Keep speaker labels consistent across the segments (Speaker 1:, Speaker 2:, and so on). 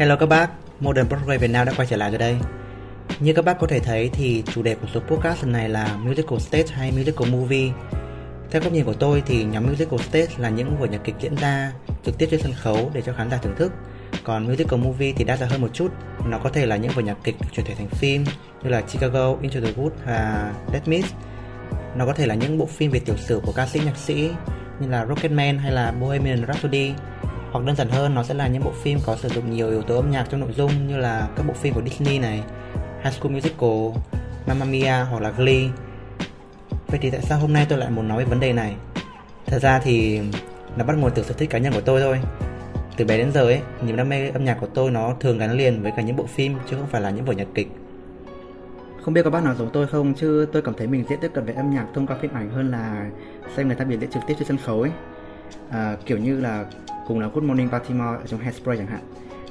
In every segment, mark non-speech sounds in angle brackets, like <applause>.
Speaker 1: Hello các bác, Modern Broadway Việt Nam đã quay trở lại rồi đây. Như các bác có thể thấy thì chủ đề của số podcast lần này là Musical Stage hay Musical Movie. Theo góc nhìn của tôi thì nhóm Musical Stage là những vở nhạc kịch diễn ra trực tiếp trên sân khấu để cho khán giả thưởng thức. Còn Musical Movie thì đa dạng hơn một chút, nó có thể là những vở nhạc kịch được chuyển thể thành phim như là Chicago, Into the Woods và Dead Miss. Nó có thể là những bộ phim về tiểu sử của ca sĩ nhạc sĩ như là Rocketman hay là Bohemian Rhapsody hoặc đơn giản hơn nó sẽ là những bộ phim có sử dụng nhiều yếu tố âm nhạc trong nội dung như là các bộ phim của Disney này High School Musical, Mamma Mia hoặc là Glee. Vậy thì tại sao hôm nay tôi lại muốn nói về vấn đề này? Thật ra thì nó bắt nguồn từ sở thích cá nhân của tôi thôi. Từ bé đến giờ ấy, niềm đam mê âm nhạc của tôi nó thường gắn liền với cả những bộ phim chứ không phải là những vở nhạc kịch. Không biết có bác nào giống tôi không? Chứ tôi cảm thấy mình dễ tiếp cận với âm nhạc thông qua phim ảnh hơn là xem người ta biểu diễn trực tiếp trên sân khấu ấy à, kiểu như là cùng là Good Morning Baltimore ở trong Hairspray chẳng hạn.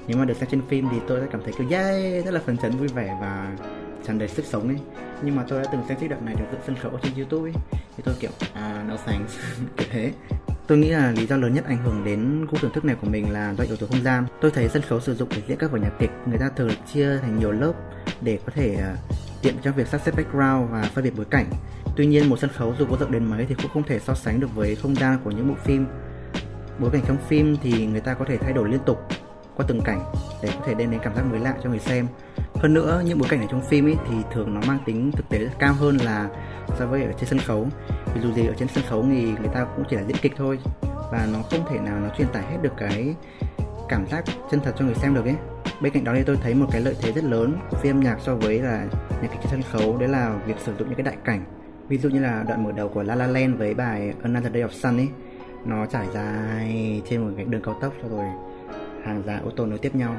Speaker 1: Nếu mà được xem trên phim thì tôi sẽ cảm thấy kiểu yay rất là phấn chấn vui vẻ và tràn đầy sức sống ấy. Nhưng mà tôi đã từng xem trích đoạn này được dựng sân khấu trên youtube ấy. Thì tôi kiểu à no thanks <laughs> kiểu thế. Tôi nghĩ là lý do lớn nhất ảnh hưởng đến gu thưởng thức này của mình là do yếu tố không gian. Tôi thấy sân khấu sử dụng để diễn các vở nhạc kịch người ta thường chia thành nhiều lớp để có thể à, tiện cho việc sắp xếp background và phân biệt bối cảnh tuy nhiên, một sân khấu dù có rộng đến mấy thì cũng không thể so sánh được với không gian của những bộ phim. Bối cảnh trong phim thì người ta có thể thay đổi liên tục qua từng cảnh để có thể đem đến cảm giác mới lạ cho người xem. Hơn nữa, những bối cảnh ở trong phim ấy thì thường nó mang tính thực tế cao hơn là so với ở trên sân khấu. Vì dù gì ở trên sân khấu thì người ta cũng chỉ là diễn kịch thôi và nó không thể nào nó truyền tải hết được cái cảm giác chân thật cho người xem được ấy. Bên cạnh đó thì tôi thấy một cái lợi thế rất lớn của phim nhạc so với là nhạc kịch trên sân khấu, đấy là việc sử dụng những cái đại cảnh ví dụ như là đoạn mở đầu của La La Land với bài Another Day of Sun ấy, nó trải dài trên một cái đường cao tốc rồi hàng dài ô tô nối tiếp nhau.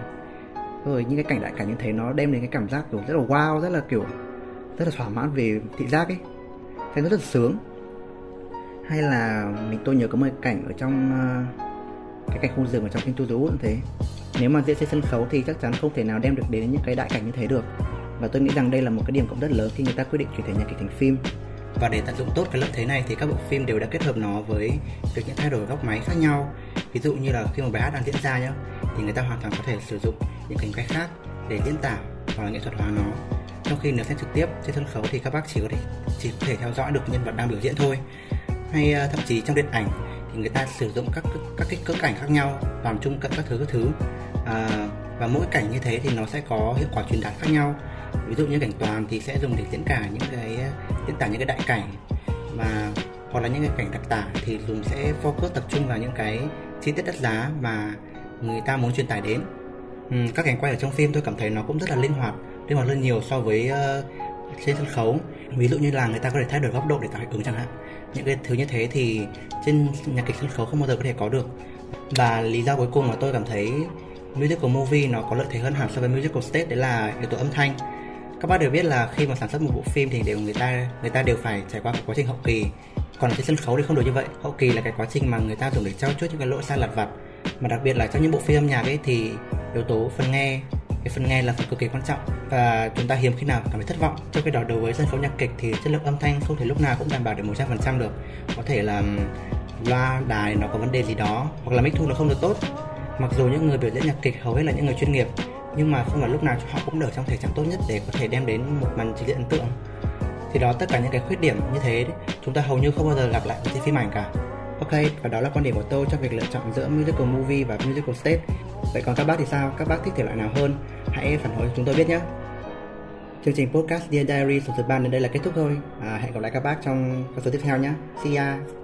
Speaker 1: Rồi những cái cảnh đại cảnh như thế nó đem đến cái cảm giác kiểu rất là wow, rất là kiểu rất là thỏa mãn về thị giác ấy. Thấy nó rất là sướng. Hay là mình, tôi nhớ có một cảnh ở trong ờ, cái cảnh khu rừng ở trong Into the Woods thế. Nếu mà diễn trên sân khấu thì chắc chắn không thể nào đem được đến những cái đại cảnh như thế được. Và tôi nghĩ rằng đây là một cái điểm cộng rất lớn khi người ta quyết định chuyển thể nhạc kịch thành phim và để tận dụng tốt cái lợi thế này thì các bộ phim đều đã kết hợp nó với việc những thay đổi góc máy khác nhau. Ví dụ như là khi một bài hát đang diễn ra nhá thì người ta hoàn toàn có thể sử dụng những cảnh quay khác để diễn tả hoặc là nghệ thuật hóa nó. Trong khi nếu xem trực tiếp trên sân khấu thì các bác chỉ có thể chỉ có thể theo dõi được nhân vật đang biểu diễn thôi. Hay à, thậm chí trong điện ảnh thì người ta sử dụng các các cái cỡ cảnh khác nhau làm chung cận các thứ các thứ. À, và mỗi cảnh như thế thì nó sẽ có hiệu quả truyền đạt khác nhau ví dụ như cảnh toàn thì sẽ dùng để diễn cả những cái diễn tả những cái đại cảnh. Mà hoặc là những cái cảnh đặc tả thì dùng sẽ focus tập trung vào những cái chi tiết đất giá mà người ta muốn truyền tải đến. Ừ, các cảnh quay ở trong phim tôi cảm thấy nó cũng rất là linh hoạt linh hoạt hơn nhiều so với uh, trên sân khấu. Ví dụ như là người ta có thể thay đổi góc độ để tạo hiệu ứng chẳng hạn. Những cái thứ như thế thì trên nhạc kịch sân khấu không bao giờ có thể có được. Và lý do cuối cùng mà tôi cảm thấy musical movie nó có lợi thế hơn hẳn so với musical stage, đấy là yếu tố âm thanh. Các bác đều biết là khi mà sản xuất một bộ phim thì đều người ta người ta đều phải trải qua một quá trình hậu kỳ. Còn trên sân khấu thì không được như vậy. Hậu kỳ là cái quá trình mà người ta dùng để trao chuốt những cái lỗi sai lặt vặt. Mà đặc biệt là trong những bộ phim âm nhạc ấy thì yếu tố phần nghe, cái phần nghe là phần cực kỳ quan trọng. Và chúng ta hiếm khi nào cảm thấy thất vọng. Trong khi đó đối với sân khấu nhạc kịch thì chất lượng âm thanh không thể lúc nào cũng đảm bảo được một trăm phần trăm được. Có thể là loa, đài nó có vấn đề gì đó, hoặc là mic thu nó không được tốt mặc dù những người biểu diễn nhạc kịch hầu hết là những người chuyên nghiệp nhưng mà không phải lúc nào họ cũng ở trong thể trạng tốt nhất để có thể đem đến một màn trình diễn ấn tượng. Thì đó tất cả những cái khuyết điểm như thế chúng ta hầu như không bao giờ gặp lại trên phim ảnh cả. Ok và đó là quan điểm của tôi cho việc lựa chọn giữa musical movie và musical stage. Vậy còn các bác thì sao? Các bác thích thể loại nào hơn? Hãy phản hồi chúng tôi biết nhé. Chương trình podcast Dear Diary số thứ ba đến đây là kết thúc thôi. À, hẹn gặp lại các bác trong các số tiếp theo nhé. See ya.